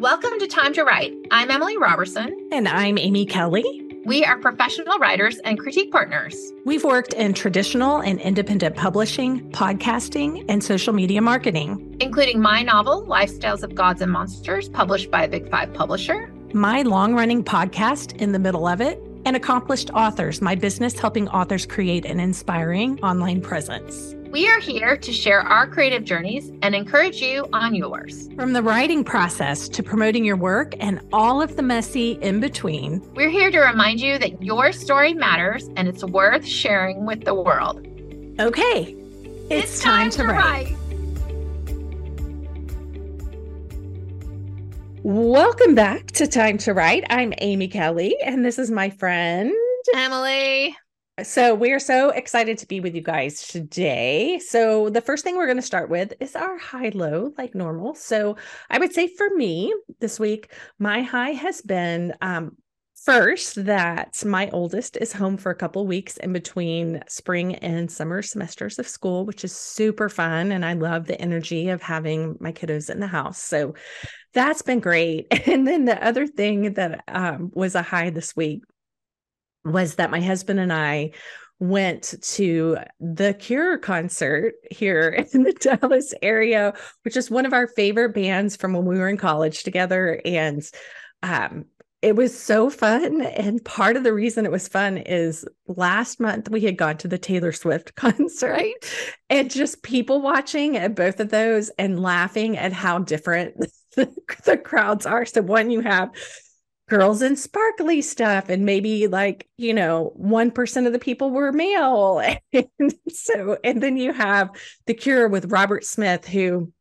Welcome to Time to Write. I'm Emily Roberson. And I'm Amy Kelly. We are professional writers and critique partners. We've worked in traditional and independent publishing, podcasting, and social media marketing, including my novel, Lifestyles of Gods and Monsters, published by a Big Five publisher, my long running podcast, In the Middle of It, and Accomplished Authors, my business helping authors create an inspiring online presence. We are here to share our creative journeys and encourage you on yours. From the writing process to promoting your work and all of the messy in between, we're here to remind you that your story matters and it's worth sharing with the world. Okay, it's, it's time, time, to, write. write. Welcome back to Time to Write. I'm Amy Kelly, and this is my friend Emily. So, we are so excited to be with you guys today. So, the first thing we're going to start with is our high low, like normal. So, I would say for me this week, my high has been um, first that my oldest is home for a couple weeks in between spring and summer semesters of school, which is super fun. And I love the energy of having my kiddos in the house. So, that's been great. And then the other thing that um, was a high this week was that my husband and I went to the Cure concert here in the Dallas area, which is one of our favorite bands from when we were in college together. And um, it was so fun. And part of the reason it was fun is last month we had gone to the Taylor Swift concert right. and just people watching at both of those and laughing at how different the, the crowds are. So, one, you have girls in sparkly stuff and maybe like you know 1% of the people were male and so and then you have the cure with robert smith who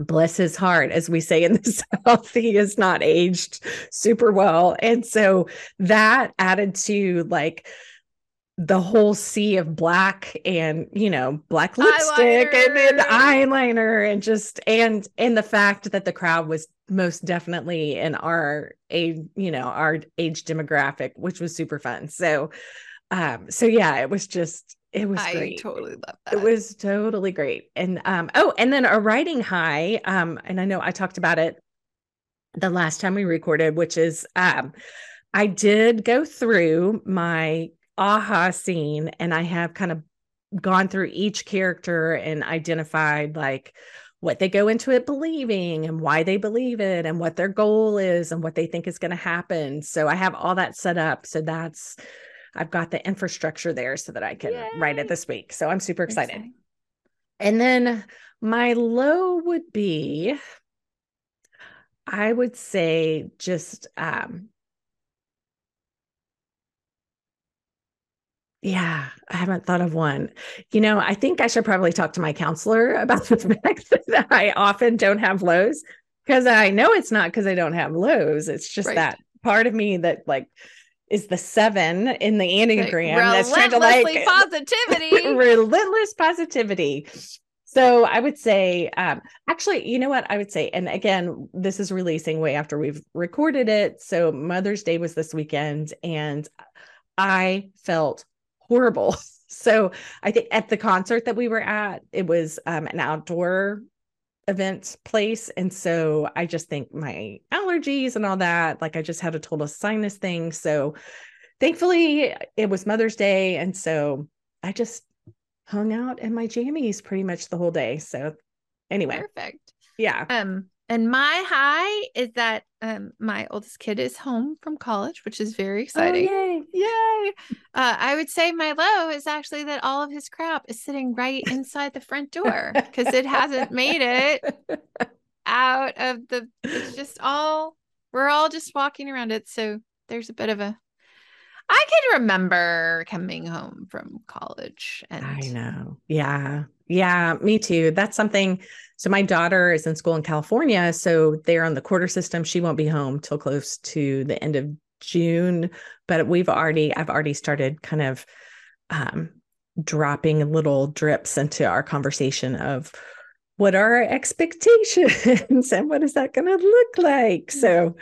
bless his heart as we say in the south he is not aged super well and so that added to like the whole sea of black and you know black lipstick eyeliner. and then eyeliner and just and and the fact that the crowd was most definitely in our age you know our age demographic which was super fun so um so yeah it was just it was great. I great. totally love that. It was totally great. And um oh and then a writing high um and I know I talked about it the last time we recorded which is um I did go through my aha scene and I have kind of gone through each character and identified like what they go into it believing and why they believe it and what their goal is and what they think is going to happen. So I have all that set up. So that's I've got the infrastructure there so that I can Yay. write it this week. So I'm super excited. And then my low would be I would say just um Yeah, I haven't thought of one. You know, I think I should probably talk to my counselor about the fact that I often don't have lows because I know it's not because I don't have lows. It's just right. that part of me that like is the seven in the Enneagram that's trying to like positivity, relentless positivity. So I would say, um, actually, you know what I would say, and again, this is releasing way after we've recorded it. So Mother's Day was this weekend, and I felt horrible. So I think at the concert that we were at, it was um, an outdoor event place. And so I just think my allergies and all that, like I just had a total sinus thing. So thankfully it was Mother's Day. And so I just hung out in my jammies pretty much the whole day. So anyway. Perfect. Yeah. Um, and my high is that um, my oldest kid is home from college, which is very oh, exciting. Oh, yay. Yay. Uh, I would say my low is actually that all of his crap is sitting right inside the front door because it hasn't made it out of the, it's just all, we're all just walking around it. So there's a bit of a, I can remember coming home from college and I know. Yeah. Yeah, me too. That's something so my daughter is in school in California, so they're on the quarter system. She won't be home till close to the end of June, but we've already I've already started kind of um, dropping little drips into our conversation of what are our expectations and what is that going to look like. So,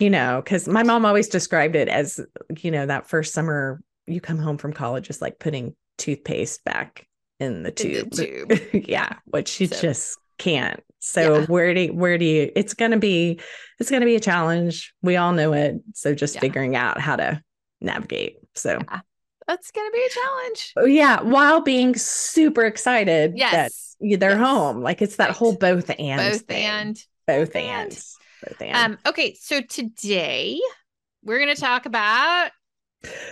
you know, because my mom always described it as, you know, that first summer you come home from college is like putting toothpaste back in the tube. In the tube. yeah, which she so. just can't. So Yeah. where do you, where do you it's going to be it's going to be a challenge. We all know it. So just Yeah. figuring out how to navigate. So That's gonna be a challenge. oh, yeah, while being super excited that Yes. you- they're Yes. home. Like it's that Right. whole both and Both thing. and both and. And. um okay, so today we're gonna talk about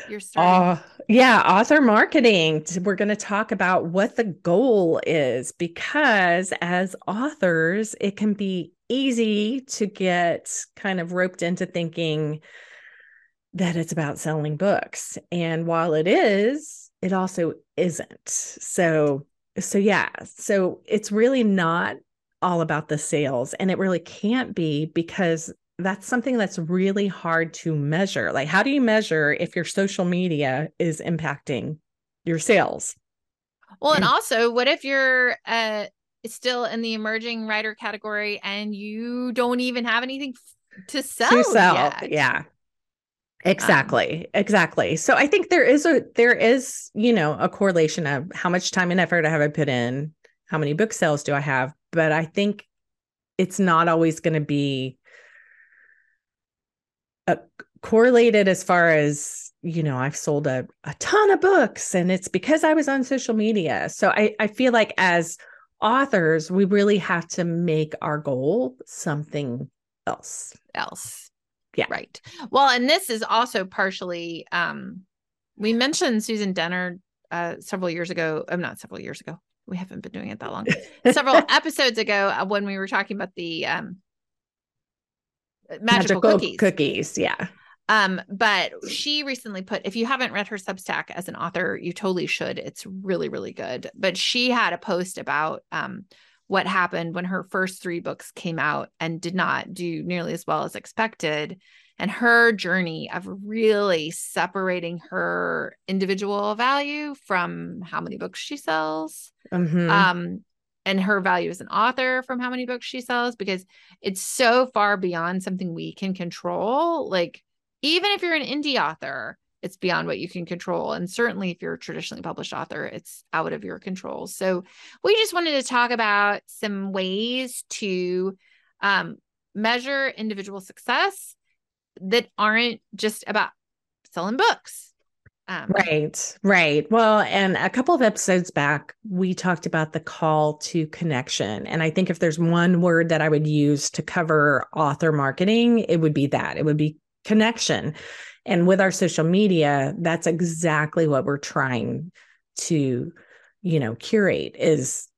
your starting Uh, yeah, author marketing. We're going to talk about what the goal is because as authors, it can be easy to get kind of roped into thinking that it's about selling books. And while it is, it also isn't. So, so yeah, so it's really not all about the sales and it really can't be because that's something that's really hard to measure. Like, how do you measure if your social media is impacting your sales? Well, and also, what if you're uh still in the emerging writer category and you don't even have anything to sell? to sell. yet? Yeah. Exactly. exactly. So I think there is a there is, you know, a correlation of how much time and effort I have I put in, how many book sales do I have, but I think it's not always going to be uh, correlated as far as you know i've sold a, a ton of books and it's because i was on social media so I, I feel like as authors we really have to make our goal something else else. Yeah. Right. Well, and this is also partially um we mentioned Susan Dennard uh several years ago. I'm not several years ago. We haven't been doing it that long. several episodes ago uh, when we were talking about the um magical, cookies. cookies yeah Um, but she recently put, if you haven't read her Substack as an author, you totally should. It's really, really good. But she had a post about um what happened when her first three books came out and did not do nearly as well as expected. And her journey of really separating her individual value from how many books she sells Mhm. um and her value as an author from how many books she sells because it's so far beyond something we can control. Like even if you're an indie author it's beyond what you can control. And certainly if you're a traditionally published author it's out of your control. So we just wanted to talk about some ways to um, measure individual success that aren't just about selling books um, Right, right. Well, and a couple of episodes back, we talked about the call to connection. And I think if there's one word that I would use to cover author marketing, it would be that it would be connection. And with our social media, that's exactly what we're trying to, you know, curate is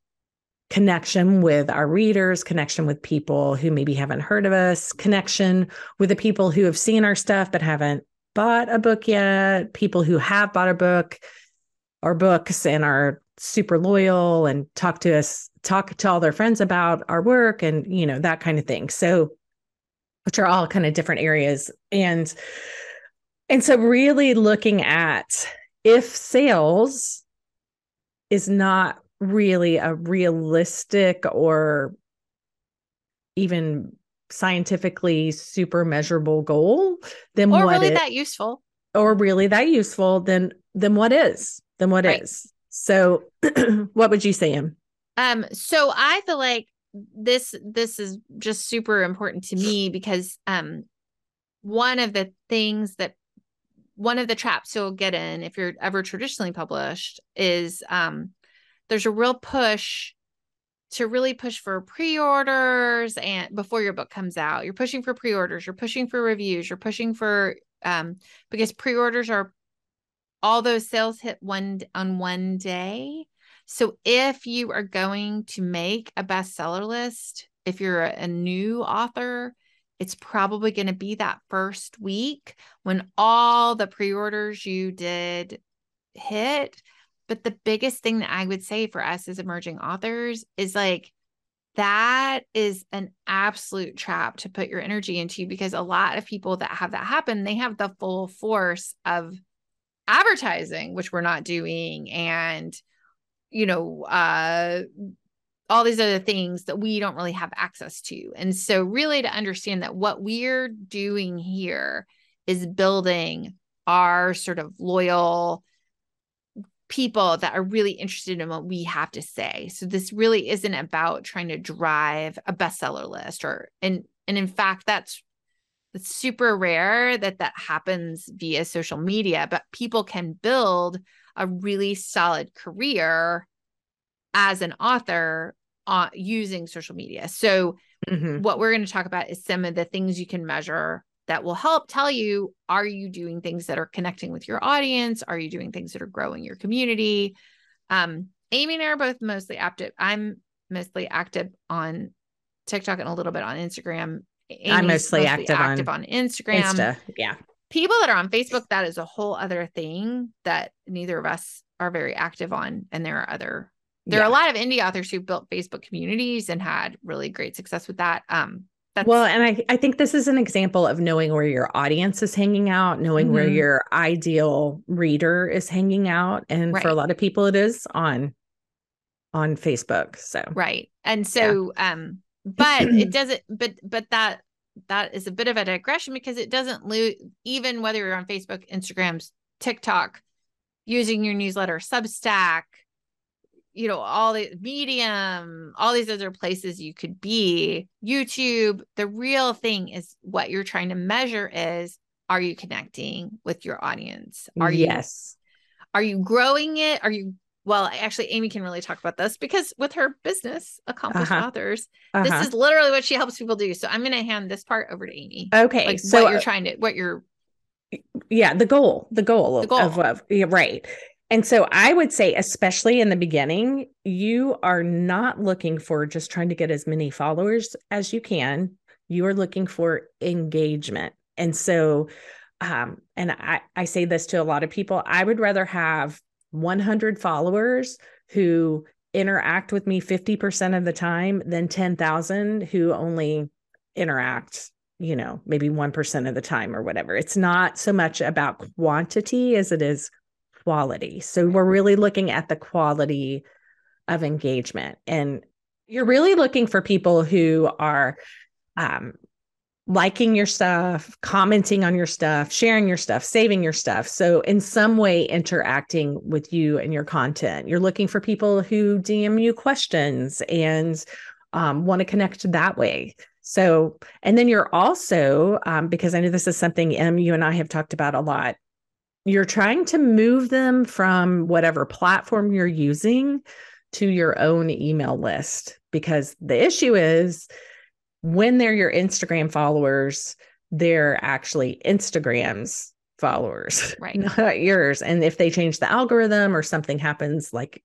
connection with our readers, connection with people who maybe haven't heard of us, connection with the people who have seen our stuff but haven't bought a book yet, people who have bought a book or books and are super loyal and talk to us, talk to all their friends about our work and, you know, that kind of thing. So, which are all kind of different areas. And, and so really looking at if sales is not really a realistic or even scientifically super measurable goal, then or what really it- that useful or really that useful, then then what is? Then what is? Right. So what would you say, Em? Um, so I feel like this this is just super important to me because um one of the things that one of the traps you'll get in if you're ever traditionally published is um there's a real push to really push for pre-orders and before your book comes out you're pushing for pre-orders you're pushing for reviews you're pushing for um because pre-orders are all those sales hit one on one day so if you are going to make a bestseller list, if you're a, a new author, it's probably going to be that first week when all the pre-orders you did hit. But the biggest thing that I would say for us as emerging authors is like that is an absolute trap to put your energy into because a lot of people that have that happen, they have the full force of advertising, which we're not doing, and you know, uh, all these other things that we don't really have access to. And so, really, to understand that what we're doing here is building our sort of loyal people that are really interested in what we have to say. So this really isn't about trying to drive a bestseller list or and and in fact that's it's super rare that that happens via social media, but people can build a really solid career as an author uh, using social media. So, mm-hmm. what we're going to talk about is some of the things you can measure that will help tell you are you doing things that are connecting with your audience? Are you doing things that are growing your community? Um, Amy and I are both mostly active. I'm mostly active on TikTok and a little bit on Instagram. Amy's I'm mostly, mostly active, active on, on Instagram. Insta. Yeah. People that are on Facebook, that is a whole other thing that neither of us are very active on. And there are other there yeah. are a lot of indie authors who built Facebook communities and had really great success with that. Um, that's- well, and I, I think this is an example of knowing where your audience is hanging out, knowing mm-hmm. where your ideal reader is hanging out. And right. for a lot of people, it is on on Facebook. So right. And so yeah. um, but it doesn't but but that that is a bit of a digression because it doesn't lose even whether you're on Facebook, Instagrams, TikTok, using your newsletter, Substack, you know all the medium all these other places you could be youtube the real thing is what you're trying to measure is are you connecting with your audience are you yes are you growing it are you well actually amy can really talk about this because with her business accomplished uh-huh. authors uh-huh. this is literally what she helps people do so i'm going to hand this part over to amy okay like so what you're trying to what you're yeah the goal the goal, the goal. of, of yeah, right and so I would say, especially in the beginning, you are not looking for just trying to get as many followers as you can. You are looking for engagement. And so, um, and I, I say this to a lot of people I would rather have 100 followers who interact with me 50% of the time than 10,000 who only interact you know maybe 1% of the time or whatever it's not so much about quantity as it is quality. So we're really looking at the quality of engagement. And you're really looking for people who are um, liking your stuff, commenting on your stuff, sharing your stuff, saving your stuff. So, in some way, interacting with you and your content. You're looking for people who DM you questions and um, want to connect that way. So, and then you're also, um, because I know this is something Em, you and I have talked about a lot you're trying to move them from whatever platform you're using to your own email list because the issue is when they're your Instagram followers, they're actually Instagram's followers, right? Not yours. And if they change the algorithm or something happens, like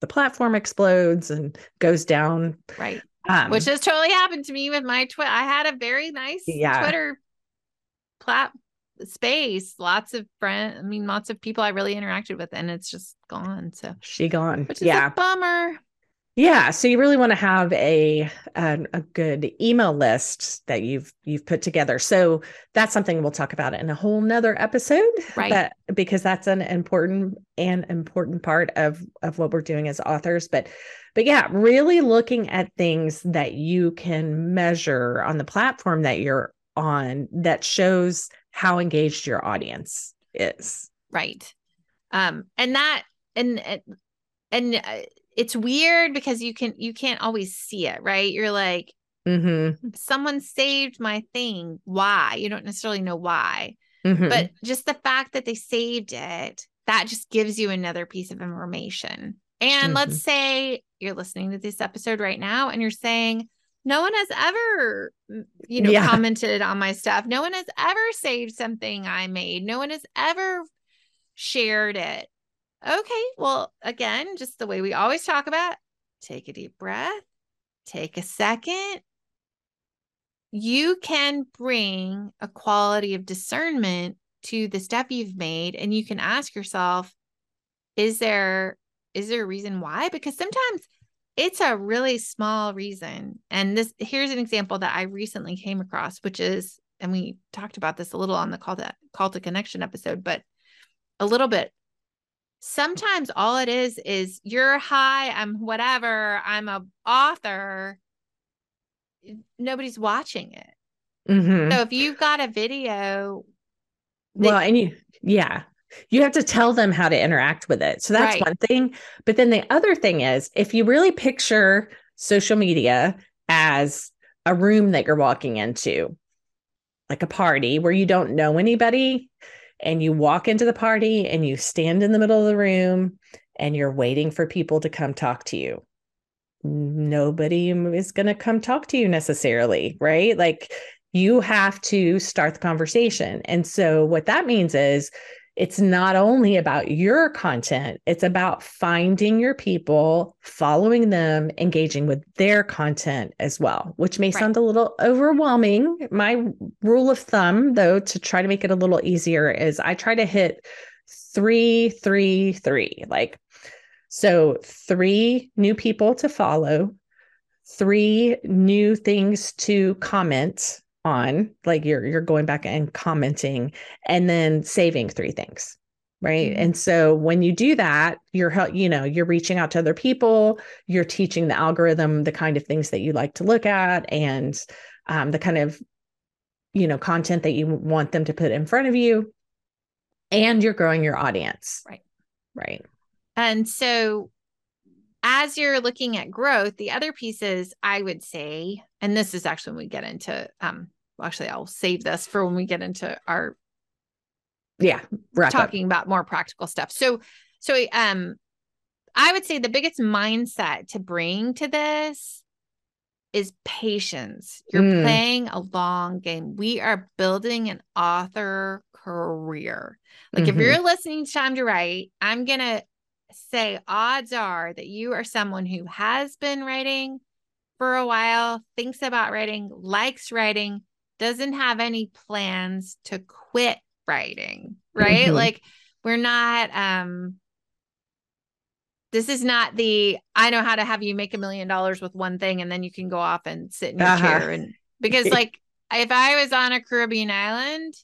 the platform explodes and goes down, right? Um, Which has totally happened to me with my Twitter. I had a very nice yeah. Twitter plat space lots of friends i mean lots of people i really interacted with and it's just gone so. She gone which is yeah. a bummer. Yeah so you really want to have a, a, a good email list that you've you've put together. So that's something we'll talk about in a whole nother episode right. that, because that's an important and important part of of what we're doing as authors but but yeah really looking at things that you can measure on the platform that you're on that shows how engaged your audience is. Right. Um, and that, and, and, uh, it's weird because you can, you can't always see it, right? You're like, mm-hmm. someone saved my thing. Why? You don't necessarily know why, mm-hmm. but just the fact that they saved it, that just gives you another piece of information. And mm-hmm. let's say you're listening to this episode right now and you're saying, no one has ever mm, you know yeah. commented on my stuff. No one has ever saved something i made. No one has ever shared it. Okay well again just the way we always talk about take a deep breath take a second. You can bring a quality of discernment to the stuff you've made and you can ask yourself is there is there a reason why? Because sometimes it's a really small reason. And this here's an example that I recently came across, which is, and we talked about this a little on the call to call to connection episode, but a little bit. Sometimes all it is is you're high, I'm whatever, I'm a author. Nobody's watching it. Mm-hmm. So if you've got a video, well, and you, yeah, you have to tell them how to interact with it. So that's Right. one thing. But then the other thing is if you really picture social media as a room that you're walking into, like a party where you don't know anybody, and you walk into the party and you stand in the middle of the room and you're waiting for people to come talk to you. Nobody is going to come talk to you necessarily, right? Like you have to start the conversation. And so, what that means is it's not only about your content, it's about finding your people, following them, engaging with their content as well, which may Right. sound a little overwhelming. My rule of thumb, though, to try to make it a little easier is I try to hit three, three, three. Like, so three new people to follow, three new things to comment on like you're you're going back and commenting and then saving three things right Mhm. and so when you do that you're you know you're reaching out to other people you're teaching the algorithm the kind of things that you like to look at and um, the kind of you know content that you want them to put in front of you and you're growing your audience Right. right And so, as you're looking at growth, the other pieces I would say, and this is actually when we get into, um, actually, I'll save this for when we get into our yeah wrap up. talking about more practical stuff. So, so, um, I would say the biggest mindset to bring to this is patience. You're Mm. playing a long game. We are building an author career. Like if Mhm. you're listening to Time to Write, I'm going to say odds are that you are someone who has been writing for a while, thinks about writing, likes writing, doesn't have any plans to quit writing, right? Mhm. Like we're not um this is not the I know how to have you make a million dollars with one thing and then you can go off and sit in your Uh-huh. chair and because like if I was on a Caribbean island,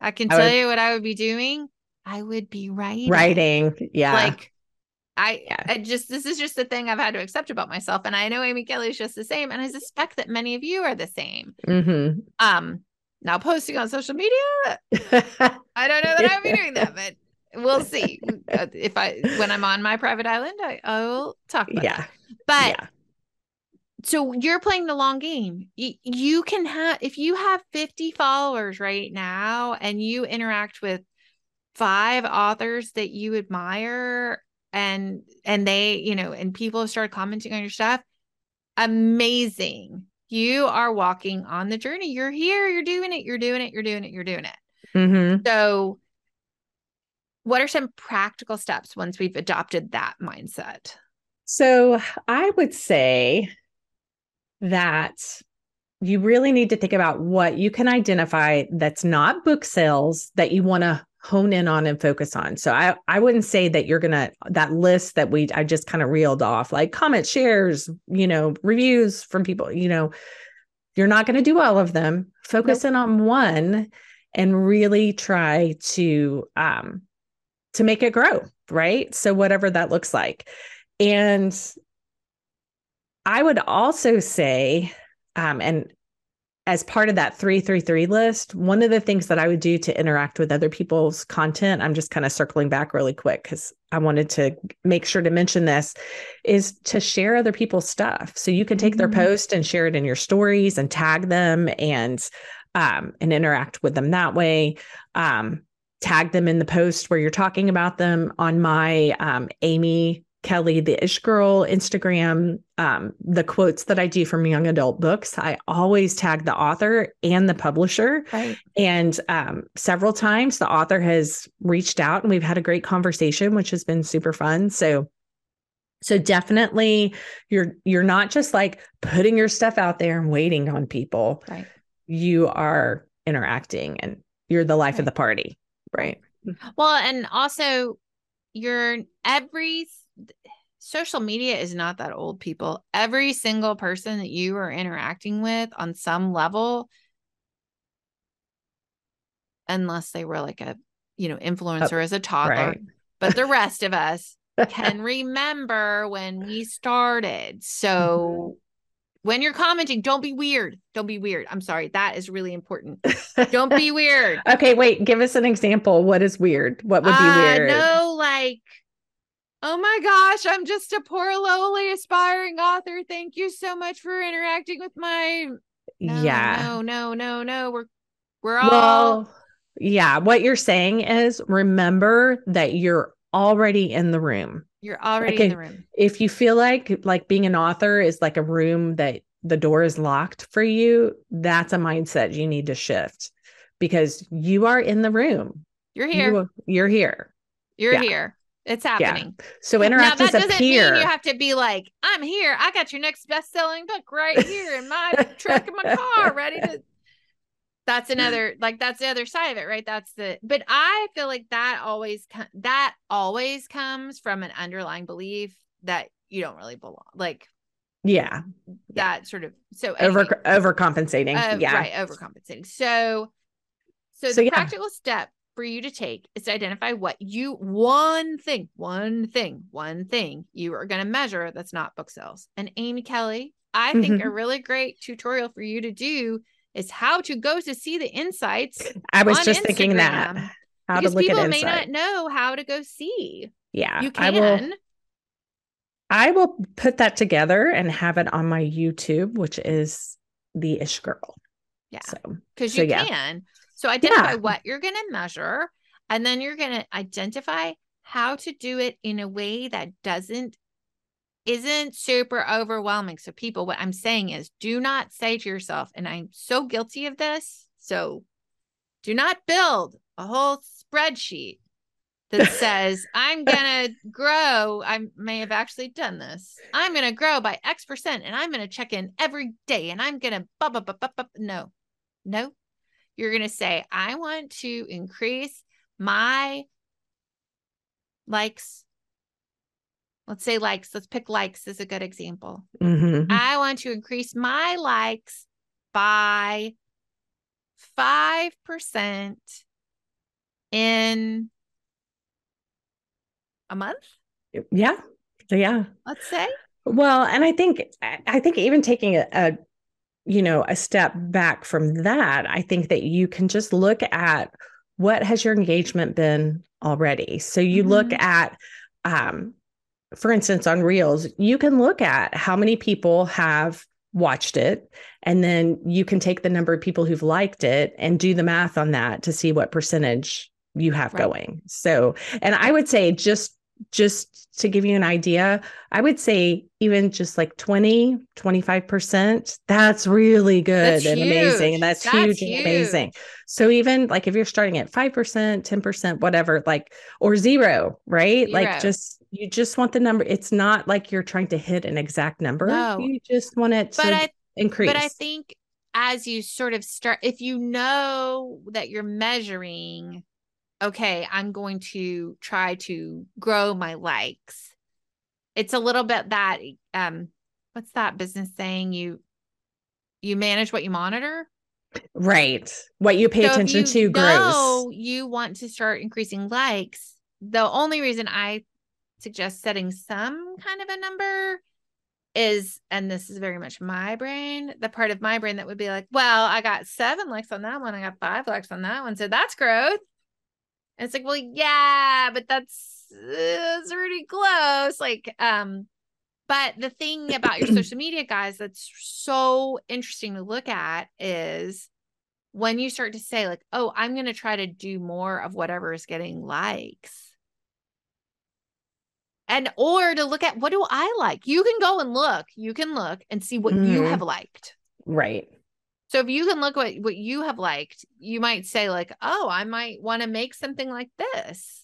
I can I tell would- you what I would be doing. I would be writing. writing yeah Like I, Yeah. I just this is just the thing I've had to accept about myself. And I know Amy Kelly's just the same. And I suspect that many of you are the same. Mhm. Um now posting on social media, I don't know that I'll be doing that, but we'll see. If I when I'm on my private island, I, I will talk about it. yeah that. But yeah so you're playing the long game. You, you can have if you have 50 followers right now and you interact with five authors that you admire and and they, you know, and people start commenting on your stuff, amazing. You are walking on the journey. You're here, you're doing it, you're doing it, you're doing it, you're doing it. Mhm. So what are some practical steps once we've adopted that mindset? So I would say that you really need to think about what you can identify that's not book sales that you want to hone in on and focus on. So I I wouldn't say that you're going to that list that we I just kind of reeled off like comments, shares, you know, reviews from people, you know, you're not going to do all of them. Focus in on one and really try to um to make it grow, right? So whatever that looks like. And I would also say, um, and as part of that 333 list, one of the things that I would do to interact with other people's content, I'm just kind of circling back really quick because I wanted to make sure to mention this, is to share other people's stuff. So you can take their Mhm. post and share it in your stories and tag them and um, and interact with them that way. Um, tag them in the post where you're talking about them on my um, Amy Kelly, the Ish Girl Instagram. Um, the quotes that I do from young adult books, I always tag the author and the publisher. Right. And um, several times the author has reached out and we've had a great conversation, which has been super fun. So so definitely you're you're not just like putting your stuff out there and waiting on people. Right. You are interacting and you're the life of the party. Right. Well, and also your every social media is not that old people. Every single person that you are interacting with on some level unless they were like a, you know, influencer as a toddler, Right. but the rest of us can remember when we started. So when you're commenting, don't be weird. Don't be weird. I'm sorry. That is really important. don't be weird. Okay, wait. Give us an example. What is weird? What would be Uh, weird? No, like, oh my gosh, I'm just a poor, lowly, aspiring author. Thank you so much for interacting with my. No, yeah. No, no, no, no. We're we're all. Well, yeah. What you're saying is remember that you're already in the room. you're already okay. in the room. If you feel like like being an author is like a room that the door is locked for you, that's a mindset you need to shift because you are in the room. You're here. You, you're here. You, are yeah. here. It's happening. So now interact that doesn't peer. mean you have to be like, I'm here. I got your next best-selling book right here in my truck in my car, ready to. That's another like that's the other side of it, right? That's the. But I feel like that always that always comes from an underlying belief that you don't really belong, like yeah. that sort of. So Over anyway, overcompensating. uh, yeah. right, overcompensating. So, so, So, the yeah. practical step for you to take is to identify what you one thing, one thing, one thing you are going to measure that's not book sales. And Amy Kelly, I think Mm-hmm. a really great tutorial for you to do is how to go to see the insights I was just thinking that. Instagram, How to because look people at may not know how to go see. yeah. You I can. will I will put that together and have it on my YouTube, which is the ish girl. Yeah. So because So, you yeah. can. So identify Yeah. what you're going to measure, and then you're going to identify how to do it in a way that doesn't isn't super overwhelming. So people, what I'm saying is, do not say to yourself, and I'm so guilty of this. So do not build a whole spreadsheet that says I'm gonna grow. I may have actually done this. I'm gonna grow by X percent, and I'm gonna check in every day, and I'm gonna blah blah blah blah. blah. No, no, you're gonna say I want to increase my likes. Let's say likes. Let's pick likes as a good example. mhm. I want to increase my likes by 5% in a month, yeah. So yeah. let's say. Well, and I think I I think even taking a, a you know a step back from that, I think that you can just look at what has your engagement been already. So you look Mhm. at um for instance on Reels, you can look at how many people have watched it and then you can take the number of people who've liked it and do the math on that to see what percentage you have Right. going. So, and I would say just just to give you an idea, I would say even just like 20, 25%, that's really good That's and amazing. And that's, That's huge and amazing. So even like if you're starting at 5%, 10%, whatever, like or zero, right? Zero. Like just you just want the number. It's not like you're trying to hit an exact number. No. You just want it to I increase. but I think as you sort of start if you know that you're measuring okay, I'm going to try to grow my likes. It's a little bit that um what's that business saying you you manage what you monitor? right. What you pay So attention you to grows. you want to start increasing likes. The only reason I suggest setting some kind of a number is, and this is very much my brain, the part of my brain that would be like, well, I got seven likes on that one, I got five likes on that one, so that's growth. And it's like, well, yeah, but that's it's pretty close. Like, um, but the thing about your social media guys that's so interesting to look at is when you start to say like oh i'm going to try to do more of whatever is getting likes and or to look at what do i like you can go and look you can look and see what you Mhm. have liked Right. So if you can look what what you have liked you might say like oh i might want to make something like this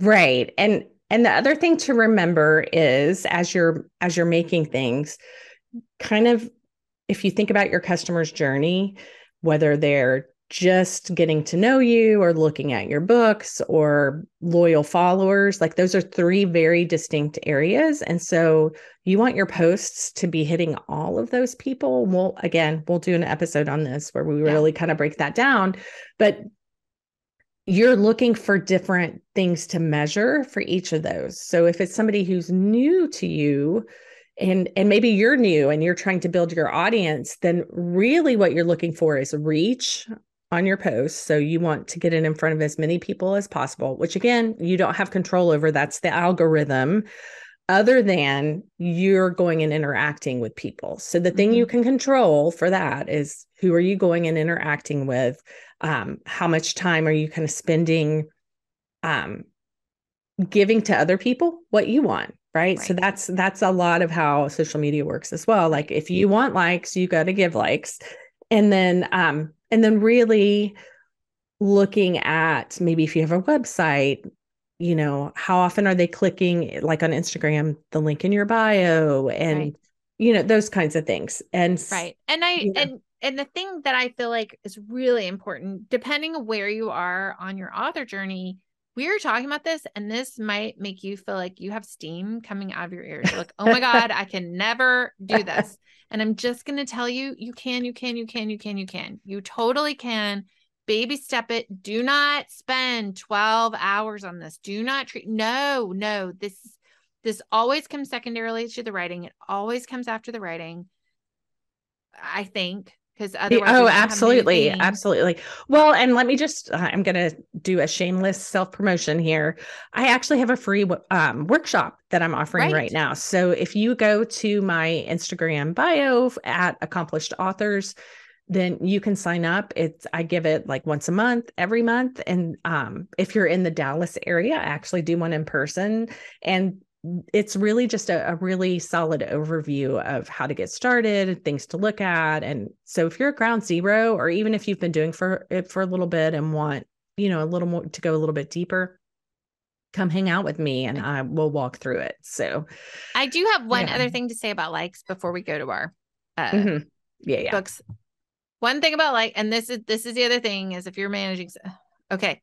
Right. And and the other thing to remember is as you're as you're making things kind of if you think about your customer's journey whether they're just getting to know you or looking at your books or loyal followers like those are three very distinct areas and so you want your posts to be hitting all of those people we'll again we'll do an episode on this where we Yeah. really kind of break that down but you're looking for different things to measure for each of those. So if it's somebody who's new to you, and and maybe you're new and you're trying to build your audience then really what you're looking for is reach on your post so you want to get it in front of as many people as possible which again you don't have control over that's the algorithm other than you're going and interacting with people so the thing mm-hmm. you can control for that is who are you going and interacting with um, how much time are you kind of spending um, giving to other people what you want right? right? So that's that's a lot of how social media works as well. Like if you want likes, you got to give likes. And then um and then really looking at maybe if you have a website, you know, how often are they clicking eh, like on Instagram the link in your bio and right. you know those kinds of things. And Right. And I you know, and and the thing that I feel like is really important depending on where you are on your author journey we were talking about this, and this might make you feel like you have steam coming out of your ears. You're like, oh my God, I can never do this. And I'm just going to tell you, you can, you can, you can, you can, you can. You totally can. Baby step it. Do not spend 12 hours on this. Do not treat, no, no. This, this always comes secondarily to the writing. It always comes after the writing. I think because otherwise oh absolutely absolutely well and let me just uh, i'm going to do a shameless self promotion here. I actually have a free um, workshop that i'm offering right. right. now. So if you go to my instagram bio at accomplished authors then you can sign up. It's i give it like once a month every month. And um, if you're in the dallas area i actually do one in person. And it's really just a, a, really solid overview of how to get started, things to look at. And so if you're at ground zero, or even if you've been doing for it for a little bit and want, you know, a little more to go a little bit deeper, come hang out with me and I will walk through it. So I do have one yeah. other thing to say about likes before we go to our uh, mm-hmm. yeah, yeah. books. One thing about like, and this is this is the other thing is if you're managing okay.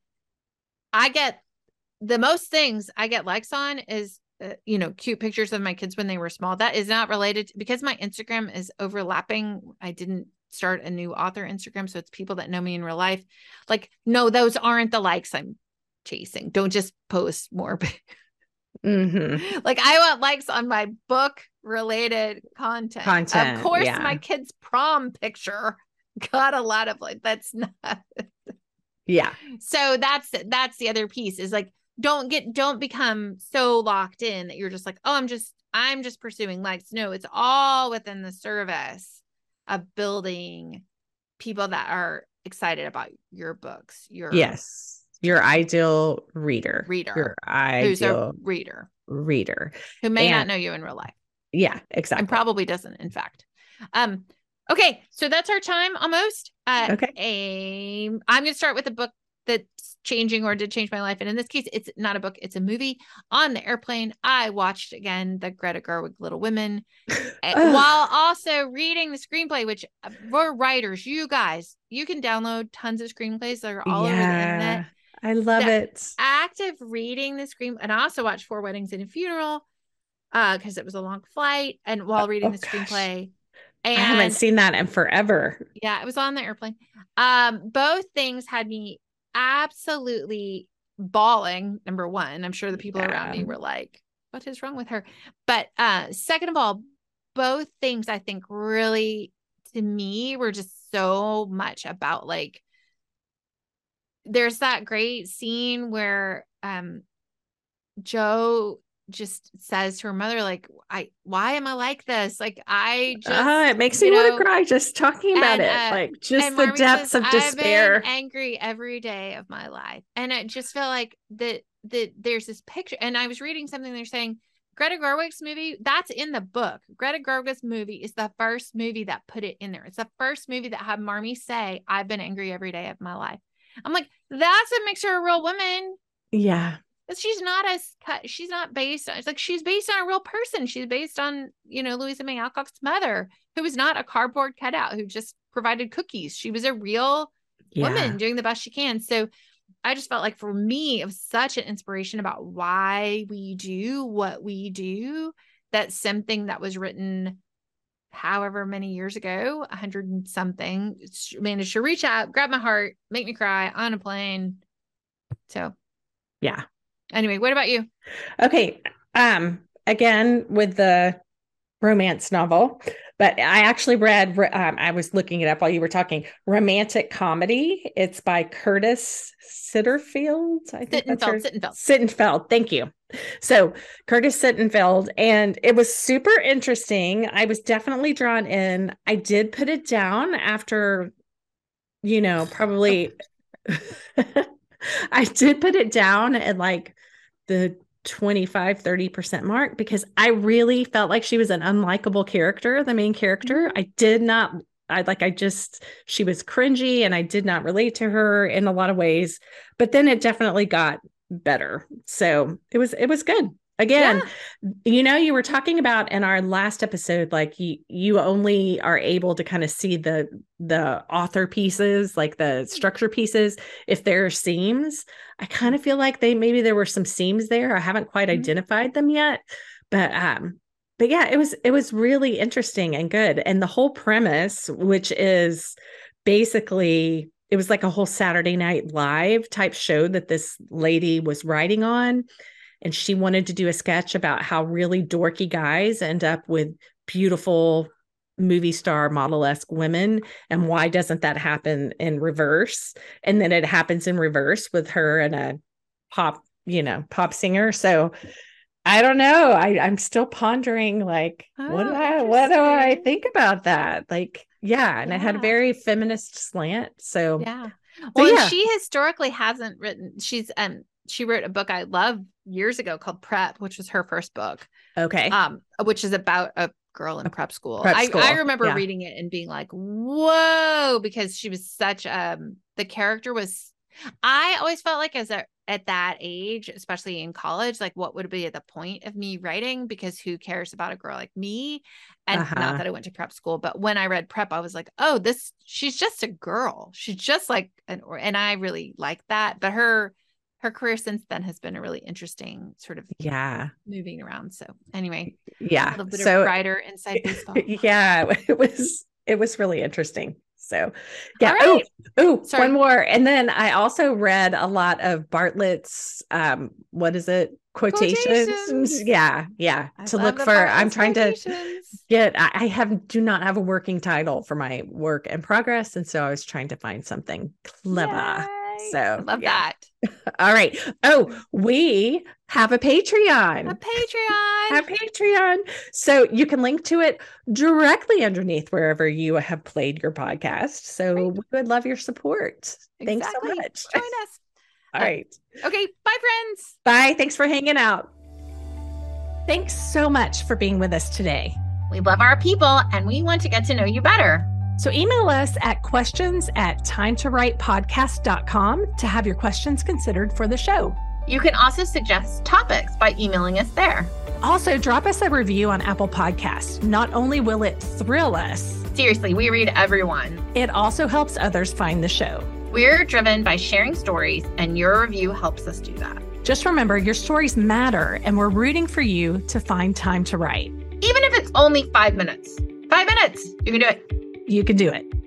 I get the most things I get likes on is uh, you know, cute pictures of my kids when they were small. That is not related to, because my Instagram is overlapping. I didn't start a new author Instagram, so it's people that know me in real life. Like, no, those aren't the likes I'm chasing. Don't just post more. mm-hmm. Like, I want likes on my book related content. Content. Of course, yeah. my kid's prom picture got a lot of like. That's not. yeah. So that's that's the other piece is like don't get don't become so locked in that you're just like oh i'm just i'm just pursuing likes no it's all within the service of building people that are excited about your books your yes your ideal reader reader. your ideal who's a reader. reader. Who may and, not know you in real life. Yeah exactly. and probably doesn't in fact. Um okay so that's our time almost. Uh, okay. a, i'm going to start with a book that's changing or did change my life. And in this case, it's not a book, it's a movie. On the airplane, I watched again the Greta Gerwig Little Women while also reading the screenplay, which uh, for writers, you guys, you can download tons of screenplays that are all yeah, over the internet. I love the it. Active reading the screen, and I also watched Four Weddings and a Funeral uh because it was a long flight and while reading oh, the screenplay. And, I haven't seen that in forever. Yeah, it was on the airplane. Um, both things had me absolutely bawling. Number one, I'm sure the people yeah. around me were like, what is wrong with her? But uh, second of all, both things I think really to me were just so much about like there's that great scene where um Jo just says to her mother like i why am i like this? Like i just uh, it makes me want to cry just talking about and, it uh, like just the depths says, of despair. angry every day of my life. And it just felt like that that there's this picture and i was reading something they're saying greta gerwig's movie that's in the book. Greta gerwig's movie is the first movie that put it in there. It's the first movie that had marmee say i've been angry every day of my life. I'm like that's what makes her a real woman yeah she's not as cut she's not based on it's like she's based on a real person. She's based on you know louisa may alcott's mother who was not a cardboard cutout who just provided cookies. She was a real yeah. woman doing the best she can. So i just felt like for me it was such an inspiration about why we do what we do that's something that was written however many years ago a hundred and something managed to reach out grab my heart make me cry on a plane. So yeah Anyway, what about you? Okay. Um, again, with the romance novel, but I actually read, um, I was looking it up while you were talking, romantic comedy. It's by Curtis Sitterfield. I think Sittenfeld, Sittenfeld. Sittenfeld. Thank you. So Curtis Sittenfeld, and it was super interesting. I was definitely drawn in. I did put it down after, you know, probably. I did put it down and like the 25 30% mark because I really felt like she was an unlikable character, the main character. Mm-hmm. I did not I like I just she was cringy and I did not relate to her in a lot of ways, but then it definitely got better. So, it was it was good again yeah. you know you were talking about in our last episode like you you only are able to kind of see the the author pieces like the structure pieces if there are seams i kind of feel like they maybe there were some seams there i haven't quite mm-hmm. identified them yet but um but yeah it was it was really interesting and good and the whole premise which is basically it was like a whole saturday night live type show that this lady was writing on and she wanted to do a sketch about how really dorky guys end up with beautiful movie star model esque women and why doesn't that happen in reverse? And then it happens in reverse with her and a pop you know pop singer. So i don't know. I i'm still pondering like oh, what do i what do i think about that? Like yeah and yeah. it had a very feminist slant so yeah. Well so, yeah. she historically hasn't written she's um she wrote a book I love years ago called Prep, which was her first book. Okay. Um, which is about a girl in prep school. Prep I, school. I remember yeah. reading it and being like, whoa, because she was such um the character was I always felt like as a at that age, especially in college, like what would be the point of me writing? Because who cares about a girl like me? And uh-huh. not that I went to prep school, but when I read prep, I was like, oh, this she's just a girl. She's just like an and I really like that. But her her career since then has been a really interesting sort of yeah moving around. So anyway, yeah, a little bit so, of writer inside baseball. Yeah, it was it was really interesting. So yeah. Right. Oh, oh, one more. And then I also read a lot of Bartlett's um, what is it? Quotations. quotations. Yeah, yeah. I to look for I'm trying to get I have do not have a working title for my work in progress. And so I was trying to find something clever. Yay. So love yeah. that. All right. Oh, we have a Patreon. A Patreon. a Patreon. So you can link to it directly underneath wherever you have played your podcast. So right. we would love your support. Exactly. Thanks so much. Join us. All uh, right. Okay. Bye, friends. Bye. Thanks for hanging out. Thanks so much for being with us today. We love our people and we want to get to know you better. So email us at questions at timetowritepodcast.com to have your questions considered for the show. You can also suggest topics by emailing us there. Also, drop us a review on Apple Podcasts. Not only will it thrill us, seriously, we read everyone. It also helps others find the show. We're driven by sharing stories, and your review helps us do that. Just remember, your stories matter, and we're rooting for you to find time to write. Even if it's only five minutes. Five minutes, you can do it you can do it.